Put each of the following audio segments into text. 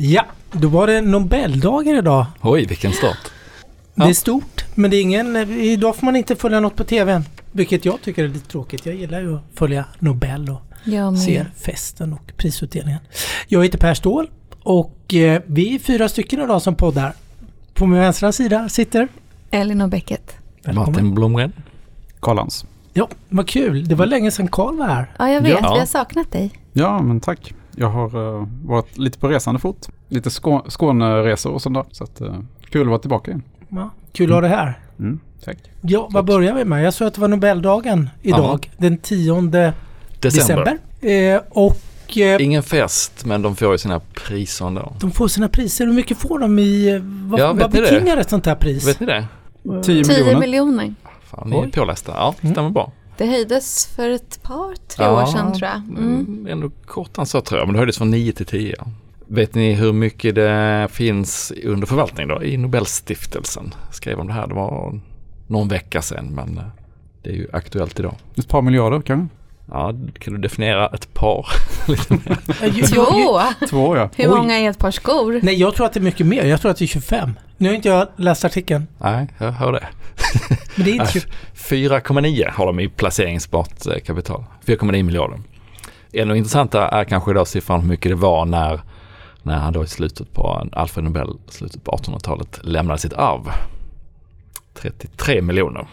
Ja, då var det Nobeldagen idag. Oj, vilken start. Det är Ja. stort, men det är ingen... Idag får man inte följa något på TV. Vilket jag tycker är lite tråkigt. Jag gillar ju att följa Nobel och med. ser festen och prisutdelningen. Jag heter Per Ståhl och eh, vi är fyra stycken idag som poddar. På min vänstra sida sitter... Elinor Bäcket. Martin Blomgren. Karlans. Ja, vad kul. Det var länge sedan Karl var här. Ja, jag vet. Ja. Vi har saknat dig. Ja, men tack. Jag har eh, varit lite på resande fot. Lite Skå- Skåneresor och sånt där. Så att, eh, kul att vara tillbaka igen. Ja, kul att ha dig här. Mm, tack. Ja, vad börjar vi med? Jag såg att det var Nobeldagen idag. Den 10 December. december. Eh, och eh, Ingen fest, men de får ju sina priser ändå. de får sina priser. Hur mycket får de i... Vad, Ja, vad ni det? betingar ett sånt här pris? Vet ni det? 10 10 miljoner. miljoner. Fan, ni är Oj. pålästa. Ja, stämmer bra. Det höjdes för ett par, tre Ja, år sedan tror jag. Mm. Mm. Ändå kortare än så tror jag, men det höjdes från 9 till 10. Vet ni hur mycket det finns under förvaltning då? I Nobelstiftelsen skrev om det här. Det var någon vecka sedan, men eh, det är ju aktuellt idag. Ett par miljarder kanske? Ja, kan du definiera ett par? Eh, jag- jag- Två! Två ja. Hur många är ett par skor? Nej, jag tror att det är mycket mer. Jag tror att det är 25. Nu har inte jag läst artikeln. Nej, jag hör det. Men det är inte Nej. 25. 4,9 har de i placeringsbart eh, kapital. 4,9 miljarder. Ännu intressantare är kanske då siffran hur mycket det var när, när han då i slutet på, Alfred Nobel, slutet på 1800-talet lämnade sitt arv. 33 miljoner.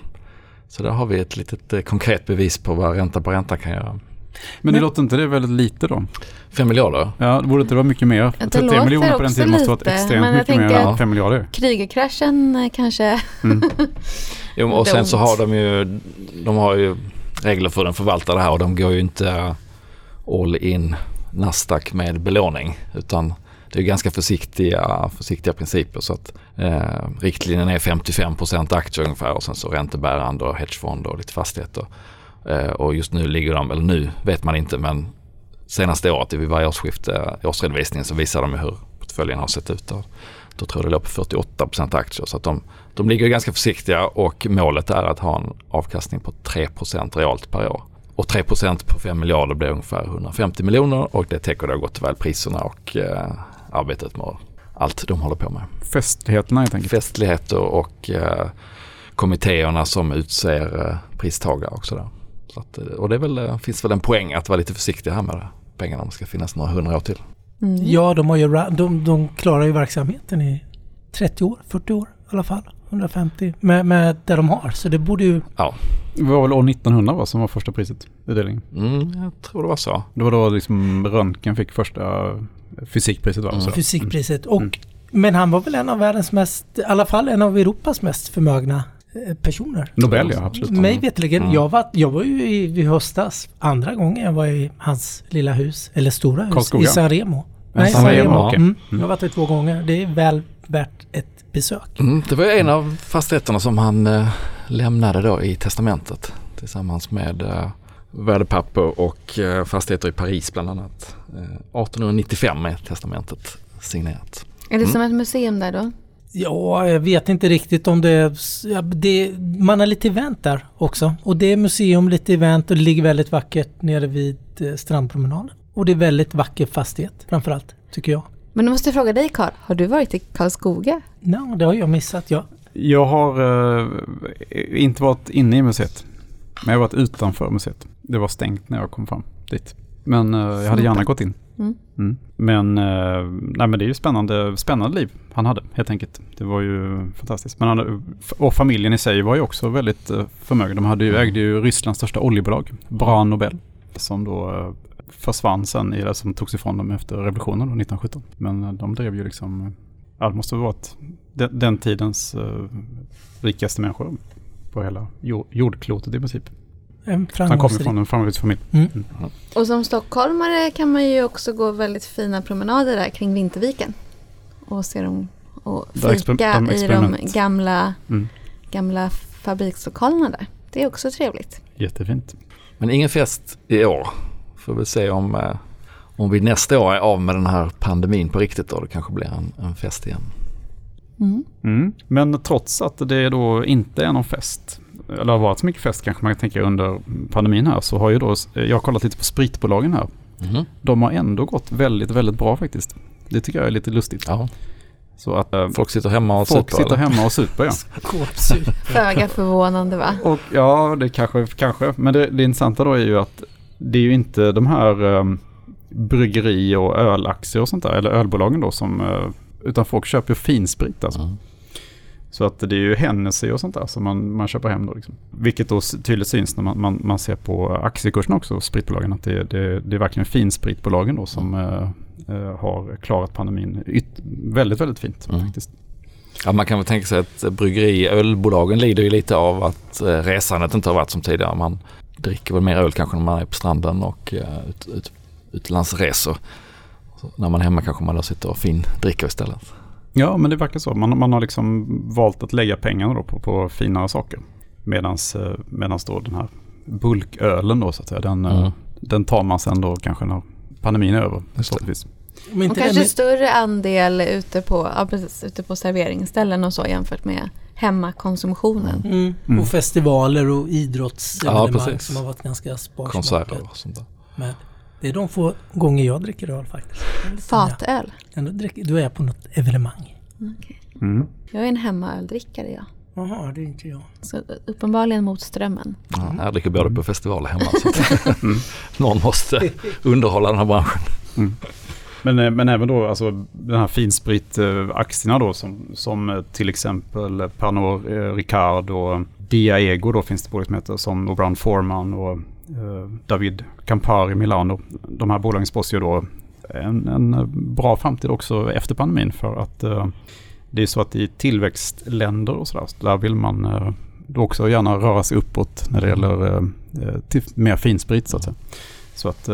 Så där har vi ett litet eh, konkret bevis på vad ränta på ränta kan göra. Men det Men- låter inte det väldigt lite då? 5 miljarder? Ja, det borde inte vara mycket mer. det 33 låter miljoner på den tiden måste vara lite, extremt men jag mycket mer än 5 miljarder. Krygerkraschen eh, kanske. Mm. Jo, och sen så har de ju, de har ju regler för hur de förvaltar det här och de går ju inte all in Nasdaq med belåning utan det är ganska försiktiga, försiktiga principer så att eh, riktlinjen är 55% aktier ungefär och sen så räntebärande och hedgefonder och lite fastigheter. Eh, och just nu ligger de, eller nu vet man inte men senaste året vid varje årsskifte, årsredovisningen så visar de hur portföljen har sett ut. Då, då tror jag det låg på 48% aktier så att de, de ligger ganska försiktiga och målet är att ha en avkastning på 3% realt per år. Och 3% på 5 miljarder blir ungefär 150 miljoner och det täcker då gott och väl priserna och eh, arbetet med allt de håller på med. Festligheterna helt enkelt. Festligheter och eh, kommittéerna som utser eh, pristagare och sådär. Så att, eh, och det är väl, eh, finns väl en poäng att vara lite försiktig här med pengarna om det ska finnas några hundra år till. Mm. Ja, de, har ju, de, de klarar ju verksamheten i 30 år, 40 år i alla fall. 150 med, med det de har. Så det borde ju... Det var väl år 1900 va, som var första priset, utdelningen. Mm, jag tror det var så. Det var då liksom Röntgen fick första fysikpriset va? Mm. Fysikpriset. Och, Mm. Men han var väl en av världens mest, i alla fall en av Europas mest förmögna personer. Nobel ja, absolut. Mig veterligen. Mm. Jag, var, jag var ju i, i höstas, andra gången jag var i hans lilla hus, eller stora hus, Karlskoga? i San Remo. Ja, Nej, San San Remo. Mm. Mm. Jag har varit där två gånger. Det är väl värt ett besök. Mm, det var ju en av fastigheterna som han eh, lämnade då i testamentet tillsammans med eh, värdepapper och eh, fastigheter i Paris bland annat. Eh, 1895 är testamentet signerat. Är det Mm. som ett museum där då? Ja, jag vet inte riktigt om det, det... Man har lite event där också. Och det är museum, lite event och det ligger väldigt vackert nere vid eh, strandpromenaden. Och det är väldigt vacker fastighet framförallt, tycker jag. Men då måste jag fråga dig Karl, har du varit i Karlskoga? No, det har jag missat. Ja. Jag har eh, inte varit inne i museet. Men jag har varit utanför museet. Det var stängt när jag kom fram dit. Men eh, jag hade gärna gått in. Mm. Mm. Men, eh, nej, men det är ju spännande, spännande liv han hade helt enkelt. Det var ju fantastiskt. Men han, och familjen i sig var ju också väldigt eh, förmögen. De hade ju, ägde ju Rysslands största oljebolag, Bran Nobel. Som då eh, försvann sen, eller som togs ifrån dem efter revolutionen 1917. Men de drev ju liksom, ja det måste ha varit den, den tidens uh, rikaste människor på hela jord, jordklotet i princip. En Han kom framgångsrik. ifrån en framgångsrik familj. Mm. Och som stockholmare kan man ju också gå väldigt fina promenader där kring Vinterviken. Och se dem och fika de i de gamla, Mm. gamla fabrikslokalerna där. Det är också trevligt. Jättefint. Men ingen fest i år. Får vi se om, eh, om vi nästa år är av med den här pandemin på riktigt då. Det kanske blir en, en fest igen. Mm. Mm. Men trots att det då inte är någon fest, eller har varit så mycket fest kanske man kan tänka under pandemin här, så har ju då, jag har kollat lite på spritbolagen här. Mhm. De har ändå gått väldigt, väldigt bra faktiskt. Det tycker jag är lite lustigt. Ja. Så att eh, Folk sitter hemma och folk super, sitter eller? hemma och super ja. Föga förvånande va? Och ja, det kanske, kanske. Men det, det intressanta då är ju att det är ju inte de här um, bryggeri och ölaktier och sånt där, eller ölbolagen då som, eh, utan folk köper ju finsprit alltså. Mm. Så att det är ju Hennessy och sånt där som man, man köper hem då. Liksom. Vilket då tydligt syns när man, man, man ser på aktiekursen också, spritbolagen, att det, det, det är verkligen finspritbolagen då som eh, eh, har klarat pandemin yt, väldigt, väldigt fint Mm. faktiskt. Ja, man kan väl tänka sig att bryggeri, ölbolagen lider ju lite av att eh, resandet inte har varit som tidigare. Man dricker väl mer öl kanske när man är på stranden och eh, ut, ut, utlandsresor. Så när man är hemma kanske man då sitter och fin dricker istället. Ja, men det verkar så. Man, man har liksom valt att lägga pengarna då på, på finare saker. Medans, eh, då den här bulkölen då så att säga, den, eh, Mm. den tar man sen då kanske när pandemin är över. Och kanske med, större andel ute på, ja, precis, ute på serveringsställen och så jämfört med hemmakonsumtionen. mm, Mm. Och festivaler och idrottsevenemang Ja, precis. som har varit ganska sparsmakat. Konserter och sånt där. Men det är de få gånger jag dricker öl faktiskt. Lite Fatöl. dricker, då är jag på något evenemang. Okej. Mm. Jag är en hemmaöldrickare jag. Jaha, det är inte jag. Så uppenbarligen mot strömmen. Ja, jag dricker både på festivaler hemma. Så att någon måste underhålla den här branschen. Men, eh, men även då alltså den här finspritaktierna då som, som eh, till exempel Pernod eh, Ricard och Diaego då finns det bolag som heter som och Brown Forman och Eh, David Campari Milano. De här bolagen spås ju då en, en bra framtid också efter pandemin för att eh, det är så att i tillväxtländer och sådär, så där vill man eh, då också gärna röra sig uppåt när det gäller till mer finsprit så att säga. Så att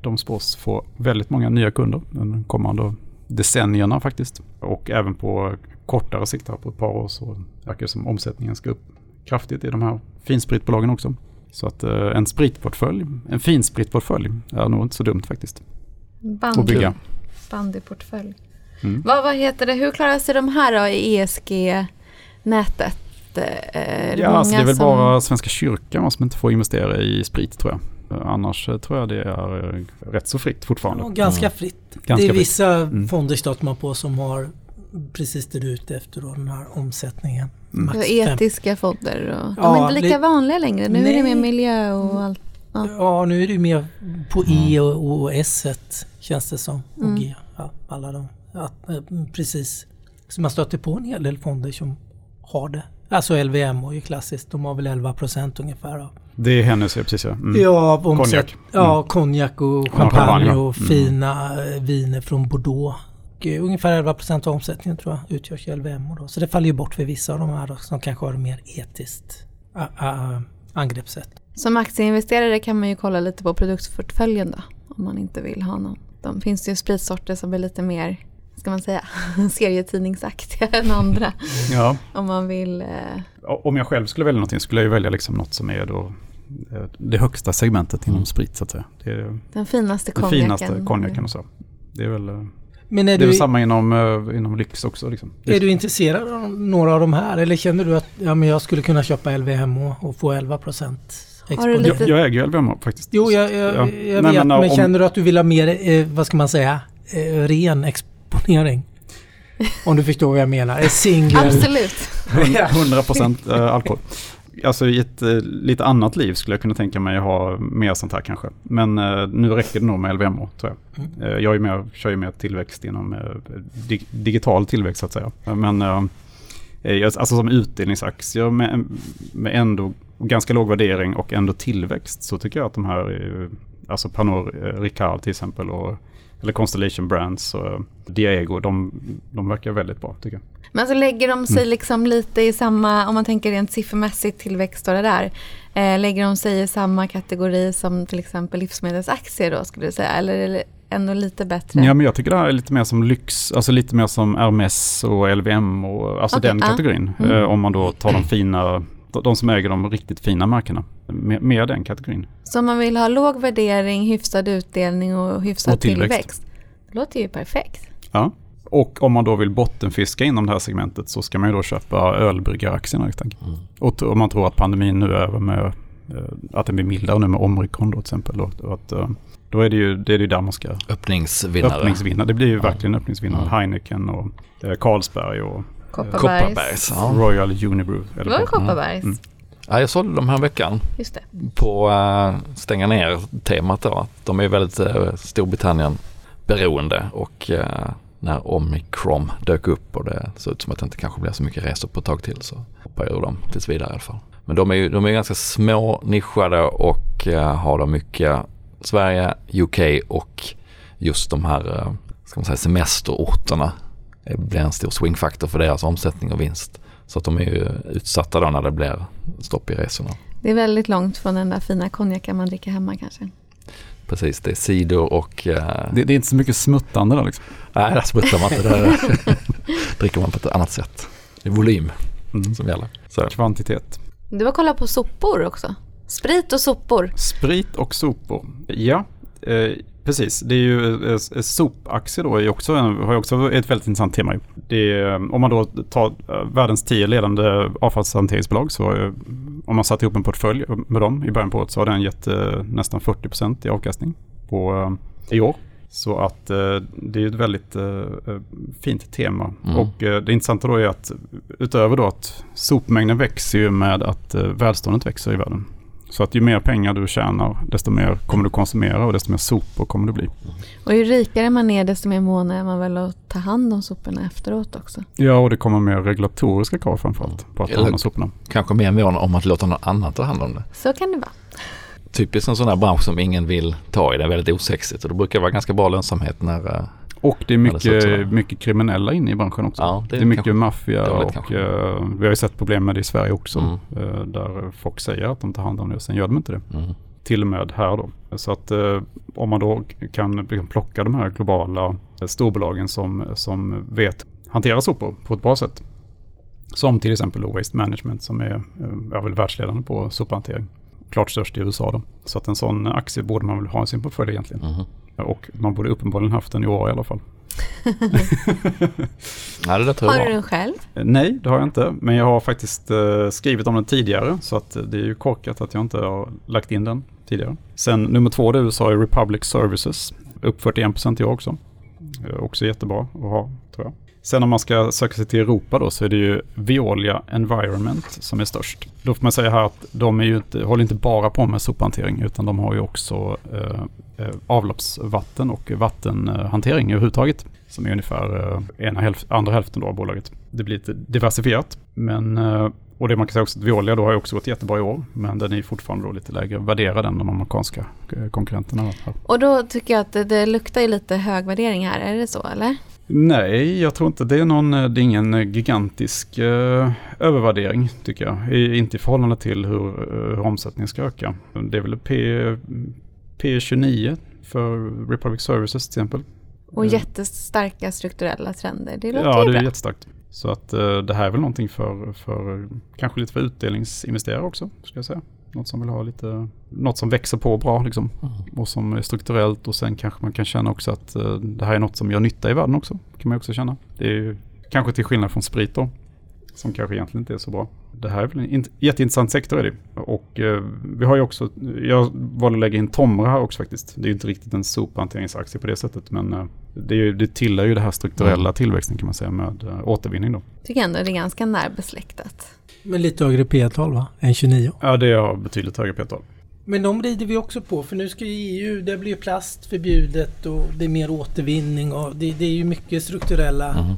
de spås få väldigt många nya kunder de kommande decennierna faktiskt. Och även på kortare sikt här på ett par år så verkar det som omsättningen ska upp kraftigt i de här finspritbolagen också. Så att eh, en spritportfölj, en finspritportfölj är nog inte så dumt faktiskt att Bandy, bygga. bandyportfölj. Mm. Vad, vad heter det, hur klarar sig de här då i ESG-nätet? Eh, Ja, alltså det är väl som- bara Svenska kyrkan som inte får investera i sprit tror jag. Annars eh, tror jag det är rätt så fritt fortfarande. Ja, ganska fritt. Ganska det är fritt. vissa Mm. fonder stöter man på som har precis det du är ute efter då, den här omsättningen. Mm. Max Och etiska fonder och, de Ja, är inte lika det- vanliga längre. Nu är det Nej. mer miljö och allt. Ja, nu är det ju mer på E och, och S känns det som. Och Mm. G. Ja, alla de. Ja, eh, precis. Så man stöter på en hel del fonder som har det. Alltså LVM är ju klassiskt. De har väl 11 procent ungefär. Av. Det är hennes, ja, precis ja. Mm. Ja, omsätt, Konjak. Ja, konjak och Ja, champagne champagne, ja. och Mm. fina eh, viner från Bordeaux. Och, eh, ungefär 11 procent av omsättningen tror jag utgörs i LVM. Då. Så det faller ju bort för vissa av de här då, som kanske har mer etiskt uh, uh, angreppssätt. Som aktieinvesterare kan man ju kolla lite på produktportföljen då. Om man inte vill ha någon. De finns ju spritsorter som är lite mer, ska man säga, serietidningsaktiga än andra. ja. Om man vill. Eh, Om jag själv skulle välja någonting skulle jag ju välja liksom något som är då eh, det högsta segmentet inom Mm. sprit så att säga. Det är den finaste den konjaken. finaste konjaken och så. Det är väl, Men är det är du, väl samma inom, eh, inom lyx också. Liksom. Är du intresserad av några av de här? Eller känner du att ja, men jag skulle kunna köpa LVM och, och få 11 procent Har du lite- jag, jag äger ju LVMH faktiskt. Jo, jag, jag, Ja. jag Nej, vet. men, Men, om- känner du att du vill ha mer, eh, vad ska man säga, eh, ren exponering? Om du förstår vad jag menar. Eh, Single. Absolut. 100% eh, alkohol. Alltså i ett eh, lite annat liv skulle jag kunna tänka mig att ha mer sånt här kanske. Men eh, nu räcker det nog med LVMH tror jag. Mm. Eh, jag är med, kör ju med tillväxt inom dig, digital tillväxt så att säga. Men alltså som utdelningsaktier med, med ändå ganska låg värdering och ändå tillväxt så tycker jag att de här, alltså eh, Ricard till exempel och eller Constellation Brands och Diego, de, de verkar väldigt bra tycker jag. Men så lägger de sig Mm. liksom lite i samma, om man tänker rent siffermässigt tillväxt och det där. Eh, lägger de sig i samma kategori som till exempel livsmedelsaktier då skulle du säga? Eller det ändå lite bättre? Ja men jag tycker det här är lite mer som lyx, alltså lite mer som Hermes och LVM och alltså Okej, den kategorin. Mm. Eh, om man då tar de fina, de som äger de riktigt fina märkena. Mer, mer den kategorin. Så om man vill ha låg värdering, hyfsad utdelning och hyfsad Och tillväxt. tillväxt. Det låter ju perfekt. Ja. Och om man då vill bottenfiska inom det här segmentet så ska man ju då köpa ölbryggaraktierna helt enkelt. Mm. Och om man tror att pandemin nu är över med, eh, att den blir mildare nu med omikron då till exempel. Och, och att, eh, Då är det ju, det är ju där man ska Öppningsvinnare. öppningsvinna. Det blir ju Ja. verkligen öppningsvinnare. Mm. Heineken och eh, Carlsberg och Kopparbergs. Kopparbergs. Ja. Royal Unibrew. Det Eller var vad- Kopparbergs. Mm. Ja, jag sålde dem här veckan Just det. på äh, stänga ner-temat då. De är väldigt äh, Storbritannien beroende och äh, när Omicron dök upp och det såg ut som att det inte kanske blir så mycket resor på ett tag till så hoppar jag ur dem tills vidare i alla fall. Men de är ju de är ganska små, nischade och eh, har då mycket Sverige, UK och just de här eh, ska man säga, semesterorterna Det blir en stor swingfaktor för deras omsättning och vinst. Så att de är ju utsatta då när det blir stopp i resorna. Det är väldigt långt från den där fina konjaken man dricker hemma kanske. Precis, det är cider och... eh, Det, det är inte så mycket smuttande där liksom. nej, där smuttar man inte. Där dricker man på ett annat sätt. Det är volym Mm. som gäller. Så, Kvantitet. Du var kolla på sopor också. Sprit och sopor. Sprit och sopor. Ja, eh, precis. Det är ju eh, eh, sopaktier då är också, en, har ju också ett väldigt intressant tema. är, eh, om man då tar världens tio ledande avfallshanteringsbolag så om man satt ihop en portfölj med dem i början på året så har den gett eh, nästan 40% i avkastning på, eh, i år. Så att eh, det är ett väldigt fint tema. Mm. Och det intressanta då är att utöver då att sopmängden växer ju med att välståndet växer i världen. Så att ju mer pengar du tjänar, desto mer kommer du konsumera och desto mer sopor kommer det bli. Och ju rikare man är desto mer mån är man väl att ta hand om soporna efteråt också. Ja, och det kommer mer regulatoriska krav framförallt på att ta hand om soporna. kanske mer mån om att låta någon annan ta hand om det. Så kan det vara. Typiskt en sån här bransch som ingen vill ta i. Det är väldigt osexigt och det brukar vara ganska bra lönsamhet när... Och det är mycket, mycket kriminella inne i branschen också. Ja, det, det är mycket maffia och kanske. eh, vi har ju sett problem med det i Sverige också. Mm. eh, där folk säger att de tar hand om det och sen gör de inte det. Mm. till och med här då. Så att eh, om man då kan liksom plocka de här globala storbolagen som, som vet hantera sopor på ett bra sätt. Som till exempel Waste Management som är, är väl världsledande på sophantering. Klart störst i USA då. Så att en sån aktie borde man väl ha i sin portfölj egentligen. Mhm. Och man borde uppenbarligen haft den i år i alla fall. Ja, Har du den själv? Eh, Nej, det har jag inte. Men jag har faktiskt eh, skrivit om den tidigare. Så att det är ju korkat att jag inte har lagt in den tidigare. Sen nummer två i USA är Republic Services. Upp 41% i år också. Eh, också jättebra att ha, tror jag. Sen om man ska söka sig till Europa då så är det ju Veolia Environment som är störst. Då får man säga här att de är ju inte, håller inte bara på med sophantering utan de har ju också eh, eh, avloppsvatten och vattenhantering överhuvudtaget. Som är ungefär eh, ena hälf- andra hälften då av bolaget. Det blir lite diversifierat. Men, eh, och det man kan säga också att Veolia då har ju också gått jättebra i år. Men den är ju fortfarande då lite lägre värderad än de amerikanska eh, konkurrenterna. Och då tycker jag att det, det luktar ju lite hög värdering här. Är det så eller? Nej, jag tror inte det är någon, eh, det är ingen eh, gigantisk eh, övervärdering tycker jag. I, inte i förhållande till hur, eh, hur omsättningen ska öka. Det är väl P, P29 för Republic Services till exempel. Och jättestarka strukturella trender. Det låter Ja, det bra. är jättestarkt. Så att eh, det här är väl någonting för, för kanske lite för utdelningsinvesterare också, ska jag säga. Något som vill ha lite, något som växer på bra liksom. Mm. Och som är strukturellt och sen kanske man kan känna också att eh, det här är något som gör nytta i världen också. Kan man också känna. Det är ju kanske till skillnad från sprit då. Som kanske egentligen inte är så bra. Det här är väl en int- jätteintressant sektor är det. Och eh, vi har ju också, jag valde att lägga in Tomra här också faktiskt. Det är ju inte riktigt en sophanteringsaktie på det sättet. Men eh, det, är ju, det tillhör ju det här strukturella Mm. tillväxten kan man säga med eh, återvinning då. Tycker ändå det är ganska närbesläktat. Men lite högre P-tal va? Än 29. Ja, det har betydligt högre p-tal. Men de rider vi också på för nu ska ju EU, det blir ju plast förbjudet och det är mer återvinning och det, det är ju mycket strukturella Mhm.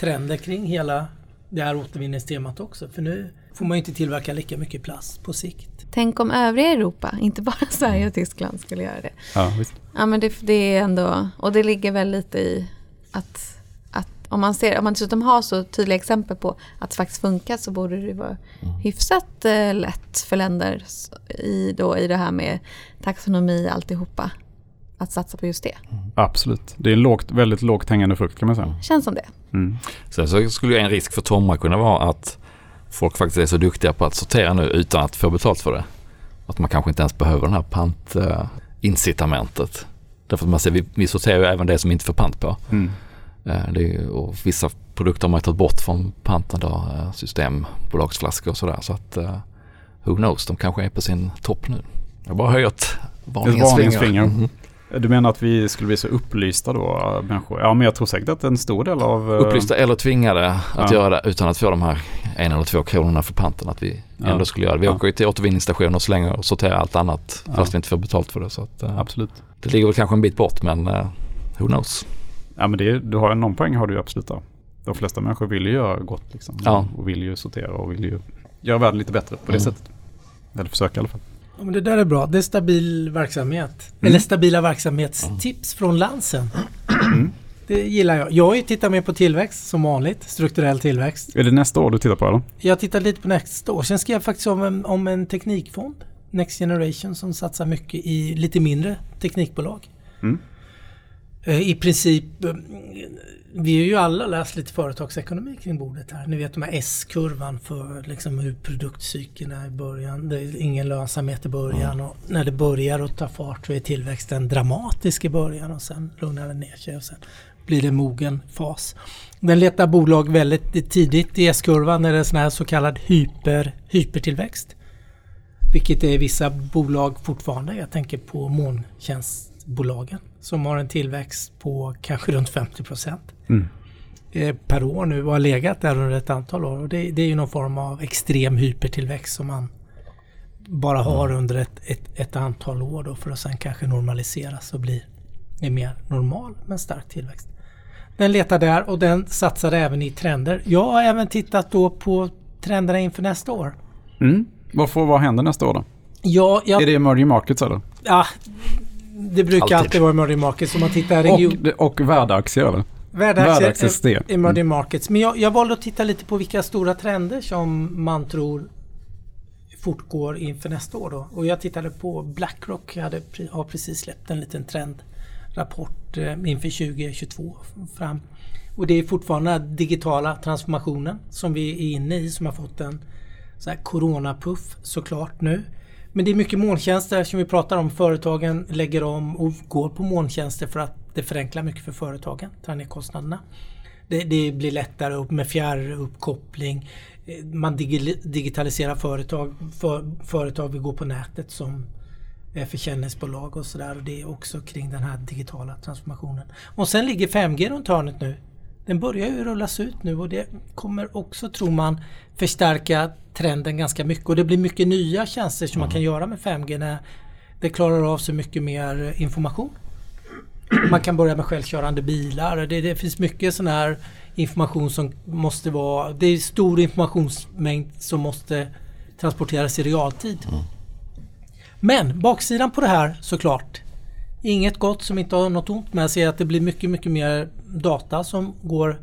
trender kring hela det här återvinningstemat också. För nu får man ju inte tillverka lika mycket plast på sikt. Tänk om övriga Europa, inte bara Sverige och Tyskland skulle göra det. Ja, visst. Ja men det, det är ändå, och det ligger väl lite i att, att om man ser, om man dessutom har så tydliga exempel på att det faktiskt funkar så borde det vara hyfsat eh, lätt för länder i, då, i det här med taxonomi alltihopa att satsa på just det. Absolut. Det är en lågt, väldigt lågt hängande frukt kan man säga. Känns som det. Mm. Sen så skulle ju en risk för Tomra kunna vara att folk faktiskt är så duktiga på att sortera nu utan att få betalt för det. Att man kanske inte ens behöver den här pantincitamentet. Därför att man ser, vi, vi sorterar ju även det som inte får pant på. Mm. Eh, Det är och vissa produkter har man tagit bort från panten då, eh, systembolagsflaskor och sådär. Så att who knows, de kanske är på sin topp nu. Jag bara höjer ett Varningens varningens finger. finger. Mhm. Du menar att vi skulle bli så upplysta då, människor? Ja, men jag tror säkert att en stor del av... äh, Upplysta eller tvingade att Ja. göra det utan att få de här en eller två kronorna för panten. Att vi Ja. ändå skulle göra det. Vi Ja. åker ju till återvinningsstationer och slänger och sorterar allt annat Ja. fast vi inte får betalt för det. Så att, eh, Absolut. det ligger väl kanske en bit bort men eh, who knows. Ja, men det, du har någon poäng har du absolut där. De flesta människor vill ju göra gott liksom. Ja. Och vill ju sortera och vill ju göra världen lite bättre på det Mm. sättet. Eller försöka i alla fall. Ja, men det där är bra. Det är stabil verksamhet. Mm. Eller stabila verksamhetstips från Lansen. Det gillar jag. Jag tittar mer på tillväxt som vanligt. Strukturell tillväxt. Är det nästa år du tittar på eller? Jag tittar lite på nästa år. Sen ska jag faktiskt om en, om en teknikfond. Next Generation som satsar mycket i lite mindre teknikbolag. Mm. Eh, I princip, eh, vi har ju alla läst lite företagsekonomi kring bordet här. Ni vet de här S-kurvan för liksom hur produktcykeln är i början. Det är ingen lönsamhet i början och när det börjar att ta fart så är tillväxten dramatisk i början och sen lugnar den ner sig och sen blir det mogen fas. Den letar bolag väldigt tidigt i S-kurvan när det är sån här så kallad hyper, hypertillväxt. Vilket är vissa bolag fortfarande. Jag tänker på molntjänstbolagen som har en tillväxt på kanske runt 50 procent Mm. eh, per år nu och har legat där under ett antal år. Och det, det är ju någon form av extrem hypertillväxt som man bara har under ett, ett, ett antal år då för att sen kanske normaliseras och bli en mer normal men stark tillväxt. Den letar där och den satsar även i trender. Jag har även tittat då på trenderna inför nästa år. Mm. Vad, får, vad händer nästa år då? Ja, jag, Är det emerging markets eller? ja, det brukar alltid, Alltid. vara emerging markets om man tittar region. Och, och värdeaktier eller? Värdeaktier, steg. emerging markets. Men jag, jag valde att titta lite på vilka stora trender som man tror fortgår inför nästa år då. Och jag tittade på Blackrock, hade, pre- har precis släppt en liten trendrapport eh, inför 2022 fram. Och det är fortfarande den digitala transformationen som vi är inne i som har fått en så här coronapuff såklart nu. Men det är mycket molntjänster som vi pratar om. Företagen lägger om och går på molntjänster för att det förenklar mycket för företagen, tar ner kostnaderna. Det, det blir lättare upp med fjärruppkoppling. Eh, man digitaliserar företag. För, företag vill gå på nätet som är försäljningsbolag och sådär. Och det är också kring den här digitala transformationen. Och sen ligger 5G runt hörnet nu. Den börjar ju rullas ut nu och det kommer också, tror man, förstärka trenden ganska mycket. Och det blir mycket nya tjänster som man kan göra med 5G när det klarar av så mycket mer information. Man kan börja med självkörande bilar. Det, det finns mycket sån här information som måste vara... Det är stor informationsmängd som måste transporteras i realtid. Men baksidan på det här såklart. Inget gott som inte har något ont med sig att det blir mycket, mycket mer data som går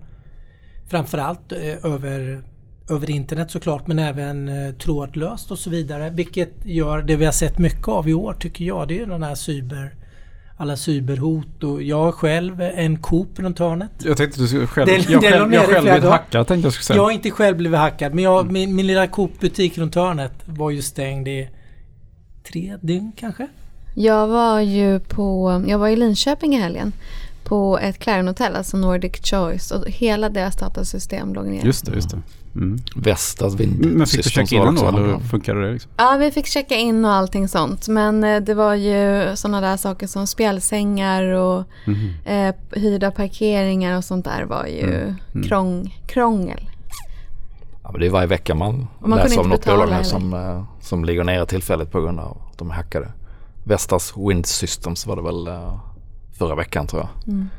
framförallt eh, över, över internet såklart men även eh, trådlöst och så vidare. Vilket gör det vi har sett mycket av i år tycker jag. Det är ju den här cyber alla cyberhot och jag själv en Coop runt hörnet. Jag tänkte du skulle själv... Det- jag det själv, jag själv blivit hackad tänkte jag skulle säga. Jag har inte själv blivit hackad men jag, min, min lilla Coop-butik runt hörnet var ju stängd i tre dygn kanske. Jag var ju på, jag var i Linköping i helgen på ett Clarion-hotell, alltså Nordic Choice och hela deras datasystem låg ner. Just det, just det. Mm. Vestas vind. Men fick du checka in då eller funkade det? Liksom? Ja, vi fick checka in och allting sånt. Men eh, det var ju sådana där saker som spjälsängar och Mhm. eh, hyrda parkeringar och sånt där var ju Mm. Mm. Krång, krångel. Ja, men det är varje vecka man, man läser om något bolag som, eh, som ligger nere tillfälligt på grund av att de hackade. Vestas Wind Systems var det väl eh, förra veckan tror jag. Mm.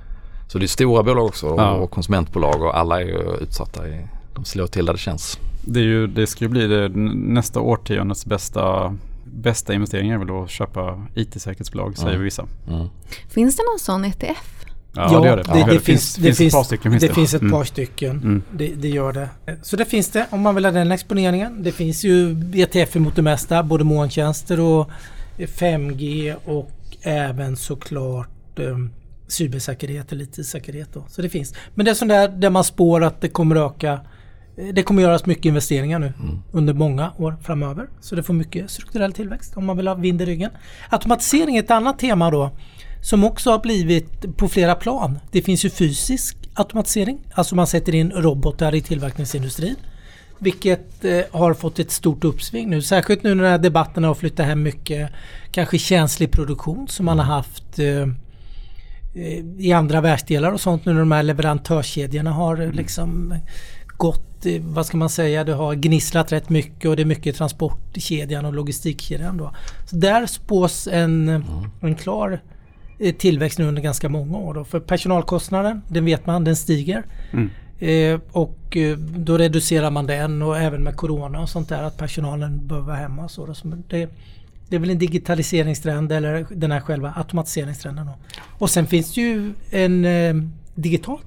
Så det är stora bolag också och, Ja. och konsumentbolag och alla är ju utsatta. I, de slår till där det känns. Det, är ju, det ska ju bli det, nästa årtiondets bästa, bästa investering är väl att köpa IT-säkerhetsbolag säger Mm. vissa. Mm. Finns det någon sån ETF? Ja, det gör det. det, Ja, det, finns, det, finns, ett par stycken. det finns ett par stycken. Mm. Det gör det. Så det finns det om man vill ha den exponeringen. Det finns ju ETF mot det mesta. Både molntjänster och 5G och även såklart um, cybersäkerhet eller IT-säkerhet. Så det finns. Men det är sånt där, där man spår att det kommer öka. Eh, Det kommer göras mycket investeringar nu Mm. under många år framöver. Så det får mycket strukturell tillväxt om man vill ha vind i ryggen. Automatisering är ett annat tema då som också har blivit på flera plan. Det finns ju fysisk automatisering, alltså man sätter in robotar i tillverkningsindustrin. Vilket eh, har fått ett stort uppsving nu. Särskilt nu när den här debatten har flyttat hem mycket kanske känslig produktion som man har haft eh, eh, i andra världsdelar och sånt nu när de här leverantörskedjorna har mm. liksom gått, eh, vad ska man säga, det har gnisslat rätt mycket och det är mycket transportkedjan och logistikkedjan då. Så där spås en, mm. en klar tillväxt nu under ganska många år. Då. För personalkostnaden, den vet man, den stiger. Mm. Eh, och eh, då reducerar man den och även med Corona och sånt där att personalen behöver vara hemma. Så, då. det, det är väl en digitaliseringstrend eller den här själva automatiseringstrenden. Då. Och sen finns det ju en eh, digital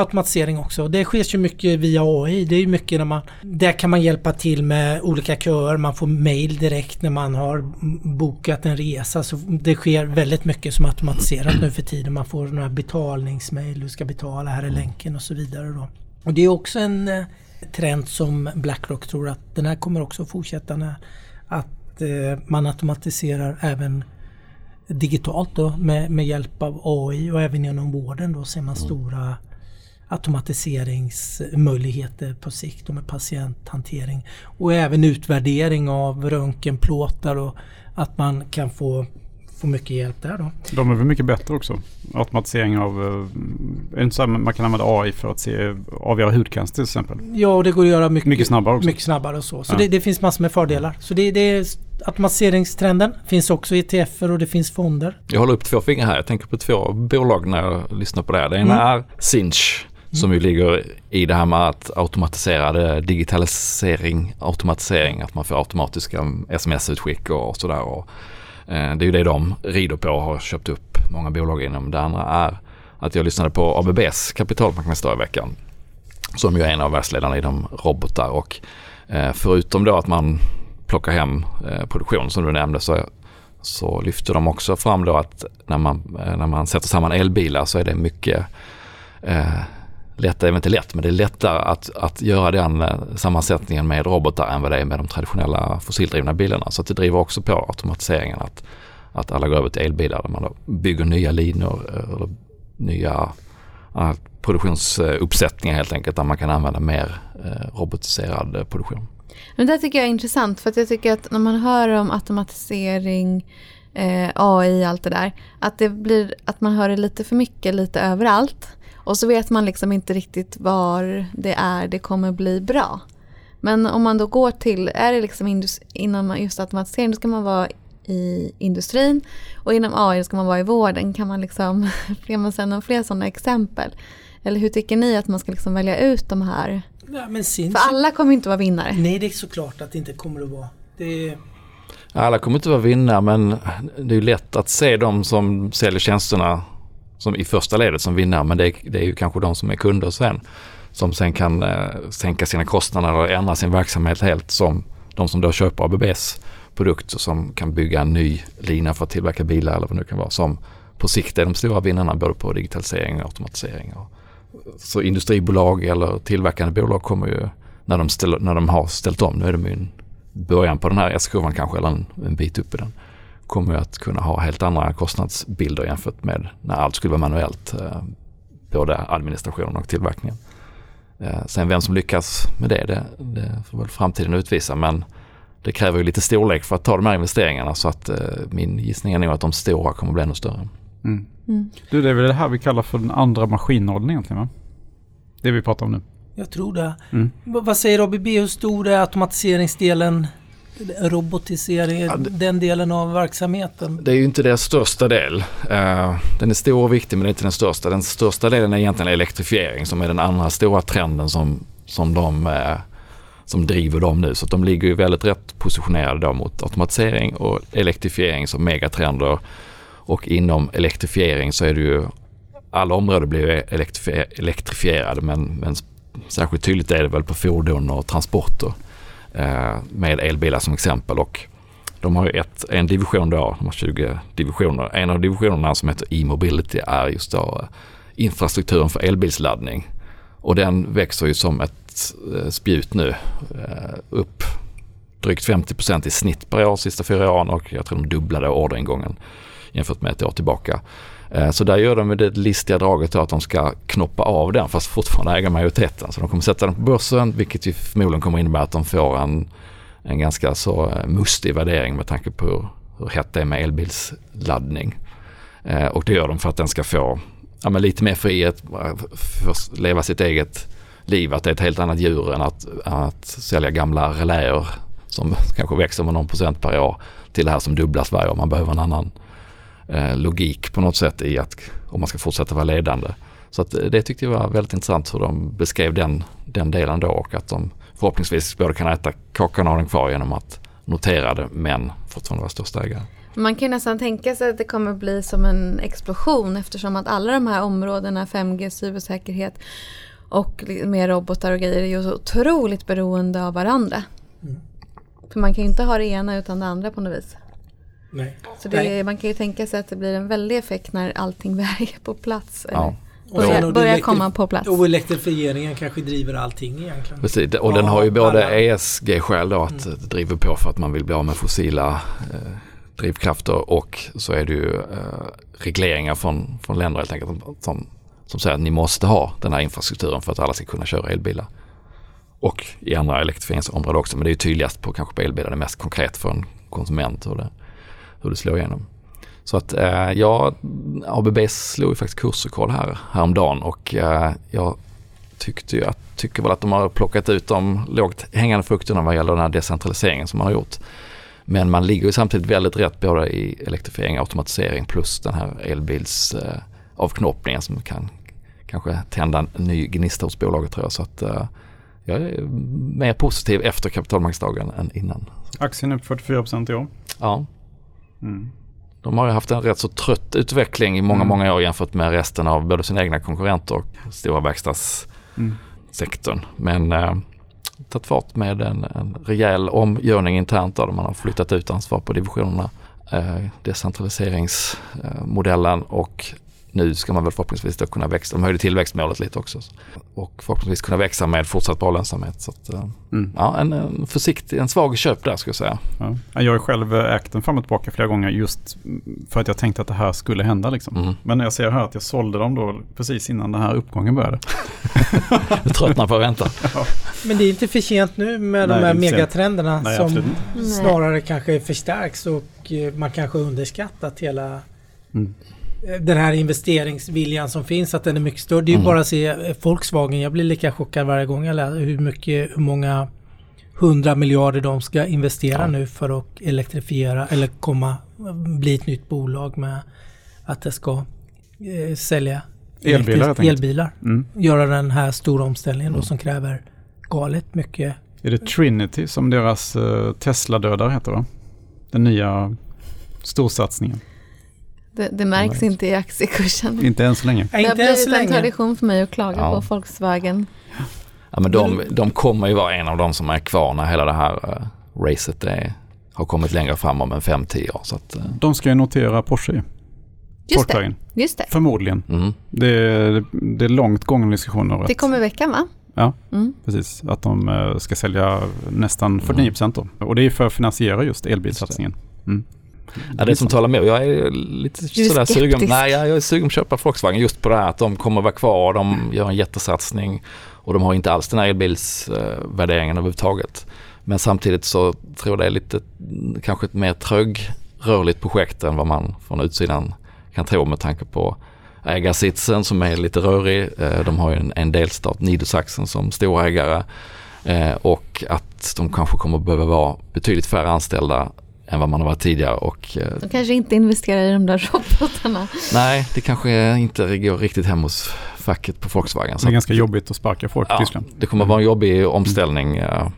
automatisering också. Det sker ju mycket via AI. Det är mycket när man, där kan man hjälpa till med olika köer. Man får mail direkt när man har bokat en resa. Så det sker väldigt mycket som automatiserat nu för tiden. Man får några betalningsmail. Du ska betala, här är länken och så vidare. Då. Och det är också en eh, trend som Blackrock tror att den här kommer också fortsätta. När, att eh, man automatiserar även digitalt då med, med hjälp av AI och även inom vården då ser man mm. stora automatiseringsmöjligheter på sikt och med patienthantering. Och även utvärdering av röntgenplåtar och att man kan få, få mycket hjälp där då. De är väl mycket bättre också? Automatisering av, eh, är det inte så man kan använda AI för att se, avgöra hudcancer till exempel? Ja, och det går att göra mycket, mycket snabbare också. Mycket snabbare och så. Så ja. det, det, finns massor med fördelar. Så det, det är automatiseringstrenden. finns också ETFer och det finns fonder. Jag håller upp två fingrar här. Jag tänker på två bolag när jag lyssnar på det här. Det ena mm. är Sinch som ju ligger i det här med att automatisera digitalisering, automatisering, att man får automatiska sms-utskick och sådär. Och, eh, det är ju det de rider på och har köpt upp många bolag inom. Det andra är att jag lyssnade på ABBs kapitalmarknadsdag i veckan. Som ju är en av världsledarna inom robotar och eh, förutom då att man plockar hem eh, produktion som du nämnde så, så lyfter de också fram då att när man, eh, när man sätter samman elbilar så är det mycket eh, lätt, är inte lätt, men det är lättare att, att göra den eh, sammansättningen med robotar än vad det är med de traditionella fossildrivna bilarna. Så det driver också på automatiseringen att, att alla går över till elbilar där man bygger nya linor eh, eller nya produktionsuppsättningar helt enkelt där man kan använda mer eh, robotiserad produktion. Men det tycker jag är intressant för att jag tycker att när man hör om automatisering eh, AI, allt det där. Att, det blir, att man hör det lite för mycket, lite överallt. Och så vet man liksom inte riktigt var det är det kommer bli bra. Men om man då går till, är det liksom inom just automatisering, då ska man vara i industrin och inom AI ska man vara i vården. Kan man liksom, kan man säga fler sådana exempel? Eller hur tycker ni att man ska liksom välja ut de här? Ja, men För alla kommer inte vara vinnare. Nej, det är såklart att det inte kommer att vara. Det... Alla kommer inte vara vinnare men det är ju lätt att se de som säljer tjänsterna som i första ledet som vinnare men det är, det är ju kanske de som är kunder sen som sen kan eh, sänka sina kostnader och ändra sin verksamhet helt som de som då köper ABBs produkter som kan bygga en ny lina för att tillverka bilar eller vad det nu kan vara som på sikt är de stora vinnarna både på digitalisering och automatisering. Så industribolag eller tillverkande bolag kommer ju när de, ställer, när de har ställt om, nu är de ju i början på den här S-kurvan kanske eller en, en bit upp i den kommer att kunna ha helt andra kostnadsbilder jämfört med när allt skulle vara manuellt. Eh, både administration och tillverkningen. Eh, sen vem som lyckas med det, det, det får väl framtiden utvisa men det kräver ju lite storlek för att ta de här investeringarna så att eh, min gissning är nog att de stora kommer bli ännu större. Mm. Mm. Du, det är väl det här vi kallar för den andra maskinåldern egentligen va? Det vi pratar om nu. Jag tror det. Mm. Vad säger ABB, hur stor är automatiseringsdelen robotisering, ja, det, den delen av verksamheten? Det är ju inte deras största del. Uh, den är stor och viktig men det är inte den största. Den största delen är egentligen elektrifiering som är den andra stora trenden som, som, de, uh, som driver dem nu. Så de ligger ju väldigt rätt positionerade då mot automatisering och elektrifiering som megatrender. Och inom elektrifiering så är det ju alla områden blir elektrifierade men, men särskilt tydligt är det väl på fordon och transporter. Eh, med elbilar som exempel. Och de har ju ett, en division då, de har 20 divisioner. En av divisionerna som heter e-mobility är just då eh, infrastrukturen för elbilsladdning. Och den växer ju som ett eh, spjut nu eh, upp drygt 50% i snitt per år de sista fyra åren och jag tror de dubblade orderingången jämfört med ett år tillbaka. Eh, så där gör de det listiga draget att de ska knoppa av den fast fortfarande äga majoriteten. Så de kommer sätta den på börsen vilket ju förmodligen kommer innebära att de får en, en ganska så eh, mustig värdering med tanke på hur, hur hett det är med elbilsladdning. Eh, och det gör de för att den ska få ja, men lite mer frihet, för att leva sitt eget liv. Att det är ett helt annat djur än att, att sälja gamla reläer som kanske växer med någon procent per år till det här som dubblas varje år. Man behöver en annan eh, logik på något sätt i att om man ska fortsätta vara ledande. Så att det tyckte jag var väldigt intressant hur de beskrev den, den delen då och att de förhoppningsvis både kan äta kakan och ha den kvar genom att notera det men fortfarande vara största ägare. Man kan nästan tänka sig att det kommer bli som en explosion eftersom att alla de här områdena, 5G, cybersäkerhet och med robotar och grejer är ju så otroligt beroende av varandra. Mm. För man kan ju inte ha det ena utan det andra på något vis. Nej. Så det, man kan ju tänka sig att det blir en väldig effekt när allting väl är på plats. Ja. Börjar, börjar komma på plats. Och elektrifieringen kanske driver allting egentligen. Precis, och den har ju både ESG-skäl då att mm. driva på för att man vill bli av med fossila eh, drivkrafter och så är det ju eh, regleringar från, från länder helt enkelt som, som säger att ni måste ha den här infrastrukturen för att alla ska kunna köra elbilar. Och i andra elektrifieringsområden också men det är ju tydligast på kanske på elbilar, det är mest konkret för en konsument hur det, hur det slår igenom. Så att eh, ja, ABB slog ju faktiskt kursrekord här häromdagen och eh, jag tyckte ju att, tycker väl att de har plockat ut de lågt hängande frukterna vad gäller den här decentraliseringen som man har gjort. Men man ligger ju samtidigt väldigt rätt både i elektrifiering, automatisering plus den här elbilsavknoppningen eh, som kan kanske tända en ny gnista hos bolaget tror jag. Så att eh, jag är mer positiv efter kapitalmarknadsdagen än innan. Aktien upp 44 i år. Ja. Mm. De har ju haft en rätt så trött utveckling i många, mm. många år jämfört med resten av både sina egna konkurrenter och stora verkstadssektorn. Mm. Men eh, tagit fart med en, en rejäl omgörning internt där man har flyttat ut ansvar på divisionerna. Eh, decentraliseringsmodellen och nu ska man väl förhoppningsvis då kunna växa. De höjde tillväxtmålet lite också. Och förhoppningsvis kunna växa med fortsatt bra lönsamhet. Så att, eh, mm. ja, en, en försiktig, en svag köp där skulle jag säga. Ja. Jag har själv ägt den fram och tillbaka flera gånger just för att jag tänkte att det här skulle hända. Liksom. Mm. Men när jag ser här att jag sålde dem då precis innan den här uppgången började. du tröttnar på att vänta. Ja. Men det är inte för sent nu med Nej, de här megatrenderna Nej, som snarare kanske förstärks och eh, man kanske underskattat hela mm den här investeringsviljan som finns, att den är mycket större. Det är ju mm. bara att se eh, Volkswagen. Jag blir lika chockad varje gång jag läser hur mycket, hur många hundra miljarder de ska investera ja. nu för att elektrifiera eller komma, bli ett nytt bolag med att det ska eh, sälja elbilar. elbilar. Mm. Göra den här stora omställningen mm. då som kräver galet mycket. Är det Trinity som deras uh, Tesla-dödare heter va? Den nya storsatsningen. Det, det märks inte i aktiekursen. Inte än så länge. Det har blivit en tradition för mig att klaga ja. på Volkswagen. Ja, men de, de kommer ju vara en av de som är kvar när hela det här uh, racet är, har kommit längre fram om en 5-10 år. Så att, uh. De ska ju notera Porsche Just det. Just det. Förmodligen. Mm. Det, är, det är långt gångna diskussioner. Det kommer veckan va? Ja, mm. precis. Att de uh, ska sälja nästan 49 procent då. Och det är för att finansiera just elbilsatsningen. Mm. Ja, det som talar emot, jag är lite är sådär sugen. Nej, jag är sugen på att köpa Volkswagen just på det här att de kommer vara kvar, de gör en jättesatsning och de har inte alls den här elbilsvärderingen överhuvudtaget. Men samtidigt så tror jag det är lite, kanske ett mer trögrörligt projekt än vad man från utsidan kan tro med tanke på ägarsitsen som är lite rörig. Eh, de har ju en, en delstat, Niedersachsen, som storägare. Eh, och att de kanske kommer behöva vara betydligt färre anställda än vad man har varit tidigare. Och, eh, de kanske inte investerar i de där robotarna. Nej, det kanske inte går riktigt hem hos facket på Volkswagen. Det är ganska jobbigt att sparka folk ja, i Tyskland. Det kommer vara en jobbig omställning mm.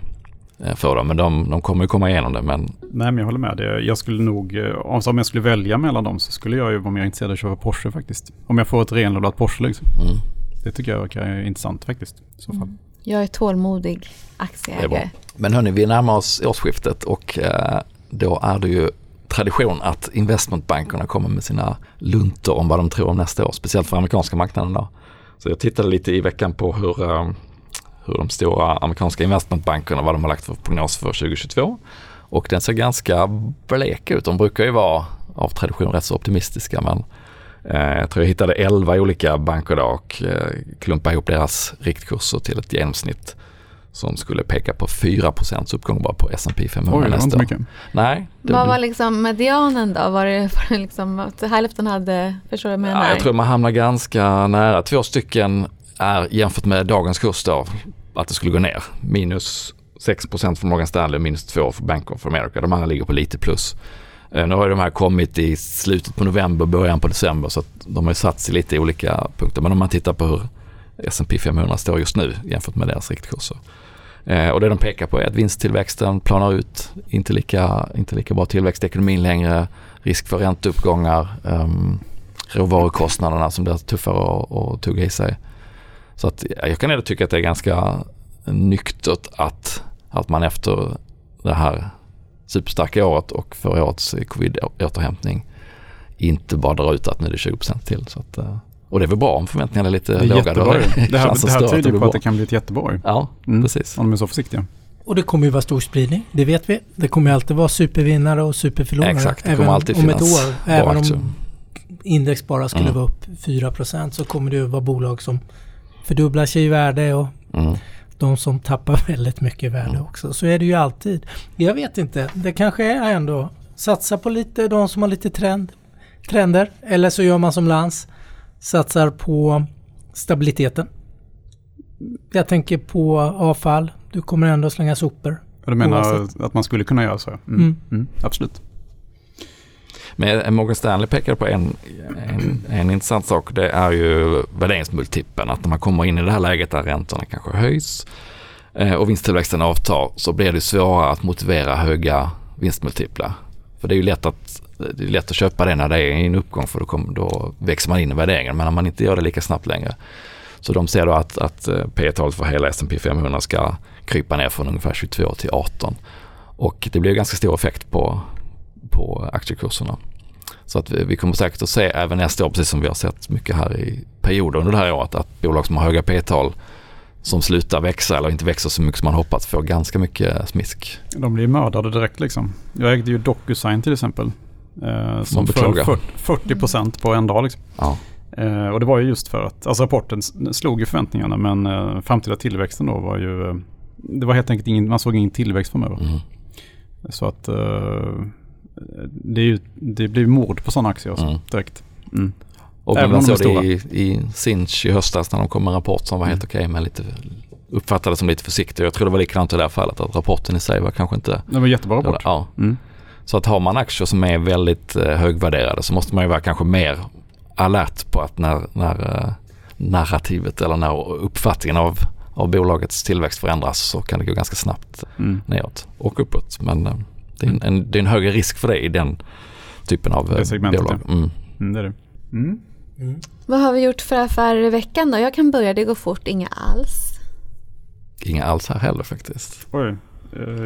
för dem, men de, de kommer ju komma igenom det. Men... Nej, men jag håller med. Jag skulle nog, om jag skulle välja mellan dem så skulle jag ju vara mer intresserad av att köpa Porsche faktiskt. Om jag får ett renodlat Porsche liksom. Mm. Det tycker jag verkar intressant faktiskt. I så fall. Mm. Jag är tålmodig aktieägare. Men hörni, vi närmar oss årsskiftet och då är det ju tradition att investmentbankerna kommer med sina luntor om vad de tror om nästa år, speciellt för amerikanska marknaden. Då. Så jag tittade lite i veckan på hur, eh, hur de stora amerikanska investmentbankerna, vad de har lagt för prognos för 2022. Och den ser ganska blek ut. De brukar ju vara av tradition rätt så optimistiska men Eh, jag tror jag hittade 11 olika banker då och eh, klumpade ihop deras riktkurser till ett genomsnitt som skulle peka på 4% uppgång bara på S&P 500 Oj, nästa år. mycket. Nej, det, Vad var liksom medianen då? Var det, var det liksom att hälften hade, förstår du vad jag menar? ja, jag tror man hamnar ganska nära. Två stycken är jämfört med dagens kurs då, att det skulle gå ner. Minus 6% för Morgan Stanley, minus 2 för Bank of America. De andra ligger på lite plus. Eh, Nu har ju de här kommit i slutet på november, början på december så att de har ju satt sig lite i olika punkter. Men om man tittar på hur S&P 500 står just nu jämfört med deras riktkurser. Eh, och det de pekar på är att vinsttillväxten planar ut, inte lika, inte lika bra tillväxt i ekonomin längre, risk för ränteuppgångar, eh, råvarukostnaderna som blir tuffare att, att tugga i sig. Så att jag kan ändå tycka att det är ganska nyktert att, att man efter det här superstarka året och förra årets covid-återhämtning inte bara drar ut att nu är det 20% till. Så att, eh, och det är väl bra om förväntningarna är lite Det är låga. Då är Det här, chansen det här tyder det på att bra. det kan bli ett år. Ja, Mm. precis. Om de är så försiktiga. Och det kommer ju vara stor spridning, det vet vi. Det kommer ju alltid vara supervinnare och superförlorare. Exakt, det kommer alltid om ett finnas år. bra Även aktier. om index bara skulle Mm. vara upp 4% så kommer det ju vara bolag som fördubblar sig i värde och Mm. de som tappar väldigt mycket i värde Mm. också. Så är det ju alltid. Jag vet inte, det kanske är ändå satsa på lite de som har lite trend, trender. Eller så gör man som Lans, satsar på stabiliteten. Jag tänker på avfall. Du kommer ändå slänga sopor. Och du menar Oavsett. att man skulle kunna göra så? Mm. Mm. Mm. Absolut. Men Morgan Stanley pekar på en, en, en intressant sak. Det är ju värderingsmultipeln. Att när man kommer in i det här läget där räntorna kanske höjs eh, och vinsttillväxten avtar så blir det svårare att motivera höga vinstmultiplar. För det är ju lätt att, det är lätt att köpa det när det är en uppgång för då, kom, då växer man in i värderingen. Men när man inte gör det lika snabbt längre. Så de ser då att, att eh, P talet för hela S&P 500 ska krypa ner från ungefär 22 till 18. Och det blir ganska stor effekt på, på aktiekurserna. Så att vi, vi kommer säkert att se även nästa år, precis som vi har sett mycket här i perioder under det här året, att bolag som har höga P-tal som slutar växa eller inte växer så mycket som man hoppats får ganska mycket smisk. De blir mördade direkt liksom. Jag ägde ju DocuSign till exempel. Eh, som föll 40 40% på en dag liksom. Ja. Eh, och det var ju just för att, alltså rapporten slog ju förväntningarna men eh, framtida tillväxten då var ju, eh, det var helt enkelt ingen, man såg ingen tillväxt framöver. Mm. Så att eh, det, är ju, det blir mord på sådana aktier Mm. direkt. Mm. Och Även man såg det i, i Sinch i höstas när de kom med en rapport som var helt Mm. okej men lite uppfattades som lite försiktig. Jag tror det var likadant i det här fallet att rapporten i sig var kanske inte... Det var en jättebra rapport. Ja. Mm. Så att har man aktier som är väldigt eh, högvärderade så måste man ju vara kanske mer alert på att när, när eh, narrativet eller när uppfattningen av, av bolagets tillväxt förändras så kan det gå ganska snabbt Mm. neråt och uppåt. Men eh, det är en, en, det är en högre risk för det i den typen av Det segmentet, bolag. Mm. Mm, det är det. Mm. Vad har vi gjort för affärer i veckan då? Jag kan börja, det går fort, inga alls. Inga alls här heller faktiskt. Oj,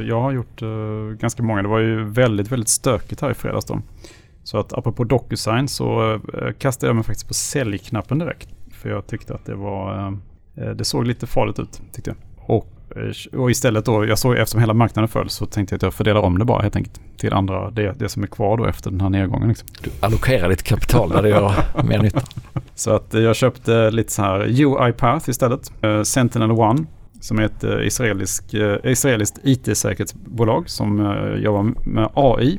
jag har gjort eh, ganska många. Det var ju väldigt, väldigt stökigt här i fredags då. Så att apropå DocuSign så eh, kastade jag mig faktiskt på säljknappen direkt. För jag tyckte att det var, eh, det såg lite farligt ut tyckte jag. Och, eh, och istället då, jag såg eftersom hela marknaden föll så tänkte jag att jag fördelar om det bara helt enkelt. Till andra, det, det som är kvar då efter den här nedgången. Liksom. Du allokerar ditt kapital där det gör mer nytta. Så att eh, jag köpte lite så här UiPath istället. Eh, Sentinel One som är ett eh, israelisk, eh, israeliskt IT-säkerhetsbolag som eh, jobbar med AI.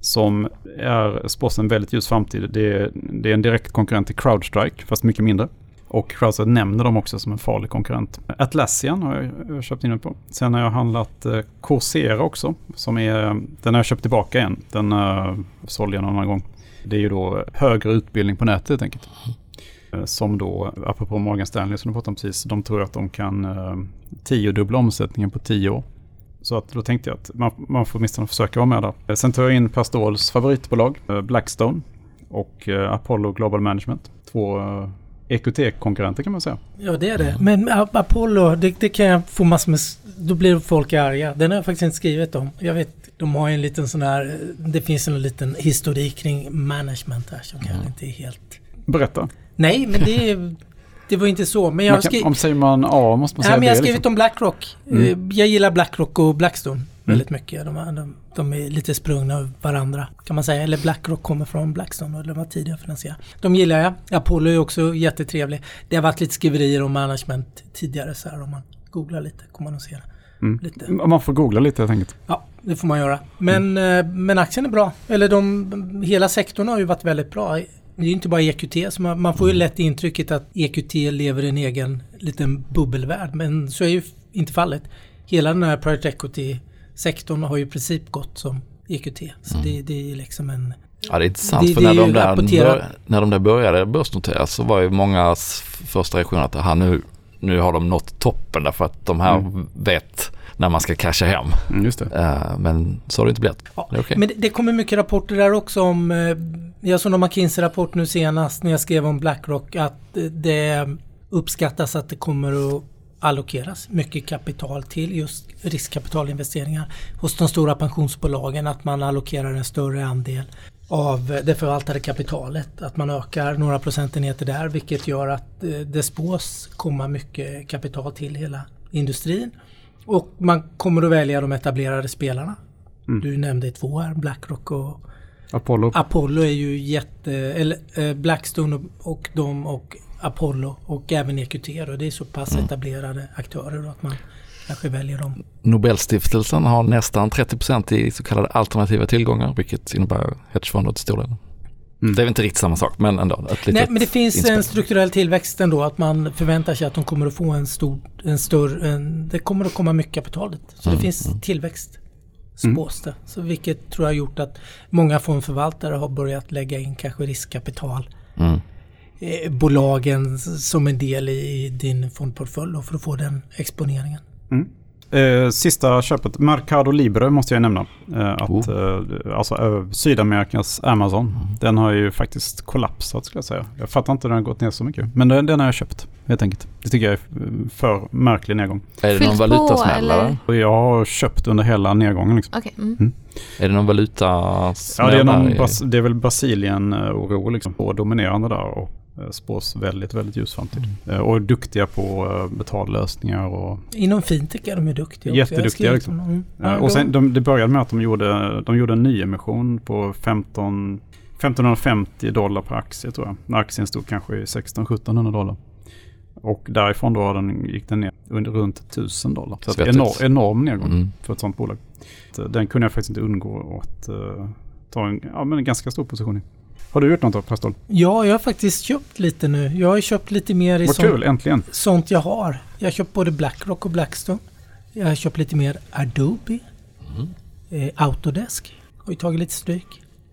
Som är spås en väldigt ljus framtid. Det är, det är en direkt konkurrent till Crowdstrike fast mycket mindre. Och Crowdstrike nämner dem också som en farlig konkurrent. Atlassian har jag, köpt in mig på. Sen har jag handlat Corsera Coursera också. Som är, den har jag köpt tillbaka igen. Den sålde jag någon annan gång. Det är ju då högre utbildning på nätet helt enkelt. Eh, Som då, apropå Morgan Stanley som du pratade om precis, de tror att de kan eh, tiodubbla omsättningen på tio år. Så att då tänkte jag att man, man får åtminstone försöka vara med där. Eh, Sen tar jag in Per Ståhls favoritbolag, Blackstone och Apollo Global Management. Två EQT-konkurrenter kan man säga. Ja det är det. Men A- Apollo, det, det kan jag få massor med... Då blir folk arga. Den har jag faktiskt inte skrivit om. Jag vet, de har ju en liten sån här... Det finns en liten historik kring management här som kanske inte är helt... Berätta. Nej, men det, det var inte så. Men jag har skrivit... om säger man A måste man säga Ja, men jag har B. skrivit Liksom. om Blackrock. Mm. Eh, Jag gillar Blackrock och Blackstone. väldigt mycket. De, är- de, de är lite sprungna ur varandra kan man säga. Eller Blackrock kommer från Blackstone och de var tidigare finansierade. De gillar jag. Apollo är också jättetrevlig. Det har varit lite skriverier om management tidigare så här om man googlar lite kommer man att se det. Mm. Lite. Man får googla lite helt enkelt. Ja, det får man göra. Men, eh, men aktien är bra. Eller de, hela sektorn har ju varit väldigt bra. Det är inte bara EQT, så man, man får ju lätt intrycket att EQT lever i en egen liten bubbelvärld. Men så är ju inte fallet. Hela den här private equity-sektorn har ju i princip gått som EQT. Så det, det är liksom en... Ja det är intressant Det- för när är de, där rapporterat. när de där började börsnoteras så var ju mångas första reaktion att aha, nu, nu har de nått toppen därför att de här Mm. vet när man ska casha hem. Mm, just det. Eh, men så har det inte blivit. Ja. Det okej. Men det, det kommer mycket rapporter där också om... Jag såg någon McKinsey-rapport nu senast när jag skrev om Blackrock att det uppskattas att det kommer att allokeras mycket kapital till just riskkapitalinvesteringar hos de stora pensionsbolagen. Att man allokerar en större andel av det förvaltade kapitalet. Att man ökar några procentenheter där vilket gör att eh, det spås komma mycket kapital till hela industrin. Och man kommer att välja de etablerade spelarna. Du nämnde två här, Blackrock och Apollo. Apollo är ju jätte... Eller eh, Blackstone och, och de och Apollo och även EQT då, det är så pass etablerade aktörer då att man kanske väljer dem. Nobelstiftelsen har nästan 30% i så kallade alternativa tillgångar vilket innebär hedgefonder till stor del. Mm. Det är väl inte riktigt samma sak men ändå. Ett litet Nej men det finns inspel. en strukturell tillväxt ändå att man förväntar sig att de kommer att få en stor... En större, en, det kommer att komma mycket kapital dit. Så Mm, det finns mm. tillväxt. Mm. Spås det. Så vilket tror jag har gjort att många fondförvaltare har börjat lägga in kanske riskkapital Mm. eh, bolagen som en del i, i din fondportfölj för att få den exponeringen. Mm. Eh, sista köpet, Mercado Libre måste jag nämna. Eh, att, Oh. eh, alltså eh, Sydamerikas Amazon. Den har ju faktiskt kollapsat skulle jag säga. Jag fattar inte hur den har gått ner så mycket. Men den, den har jag köpt helt enkelt. Det tycker jag är eh, för märklig nedgång. Är det Fyllt någon? Och jag har köpt under hela nedgången. Liksom. Okej. Mm. Är det någon Ja, valutasmällare? det, är någon, i- det är väl Brasilien-oro liksom. Och dominerande där och eh, spås väldigt, väldigt ljus framtid. Eh, Och är duktiga på eh, betallösningar och Inom fintech är de ju duktiga också. Jätteduktiga, liksom. Mm. Eh, Ja, och sen, de- de, det började med att de gjorde, de gjorde en nyemission på 15, 1550 dollar per aktie tror jag. När aktien stod kanske i 1600-1700 dollar. Och därifrån då har den, gick den ner under runt 1000 dollar. Så att Svettigt. enor, enorm nedgång Mm. för ett sånt bolag. Den kunde jag faktiskt inte undgå att eh, ta en, ja, men en ganska stor position i. Har du gjort något då, Pastol? Ja, jag har faktiskt köpt lite nu. Jag har köpt lite mer i Vad sånt, kul, äntligen. sånt jag har. Jag har köpt både Blackrock och Blackstone. Jag har köpt lite mer Adobe. Mm. Eh, Autodesk. Har ju tagit lite stryk.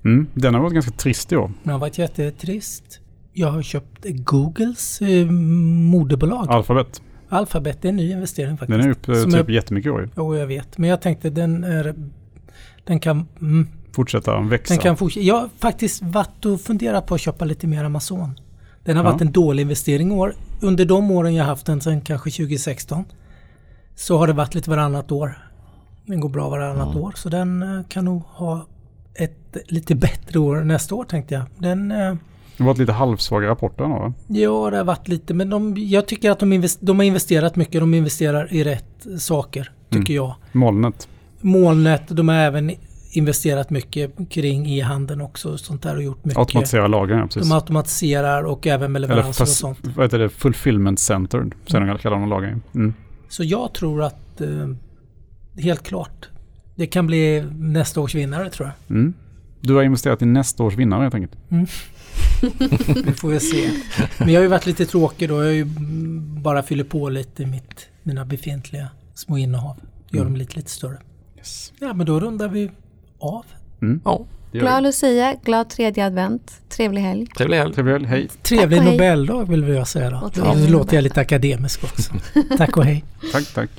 Mm, den har varit ganska trist i år. Det har varit jättetrist. Jag har köpt Googles eh, moderbolag. Alphabet. Alphabet, det är en ny investering faktiskt. Den är upp eh, typ är- jättemycket i år. Jo, jag vet. Men jag tänkte den är... Den kan... Mm, Fortsätta växa. den kan fortsätta. Jag har faktiskt varit och funderat på att köpa lite mer Amazon. Den har Ja. varit en dålig investering i år. Under de åren jag haft den sedan kanske 2016 så har det varit lite varannat år. Den går bra varannat år så den eh, kan nog ha ett lite bättre år nästa år tänkte jag. Den... eh, Det har varit lite halvsvaga rapporter va? Ja, det har varit lite men de, jag tycker att de, invest, de har investerat mycket. De investerar i rätt saker tycker jag. Molnet. Molnet, de har även investerat mycket kring e-handeln också. och Sånt där och gjort mycket. Automatisera lagren, ja, precis. De automatiserar och även med Eller leveranser och fast, sånt. vad heter det? Fulfillment center. Sen de kallar de lagren. Mm. Så jag tror att eh, helt klart det kan bli nästa års vinnare tror jag. Mm. Du har investerat i nästa års vinnare helt enkelt. Det får vi se. Men jag har ju varit lite tråkig då. Jag har ju mm, bara fyller på lite i mitt, mina befintliga små innehav. Gör Mm. dem lite, lite större. Yes. Ja men då rundar vi av. Mm. Ja. Glad Lucia, glad tredje advent, trevlig helg. trevlig helg. Trevlig helg. Hej. Trevlig. Nobeldag vill jag säga då. Nu låter jag lite akademisk också. Tack och hej. Tack, tack.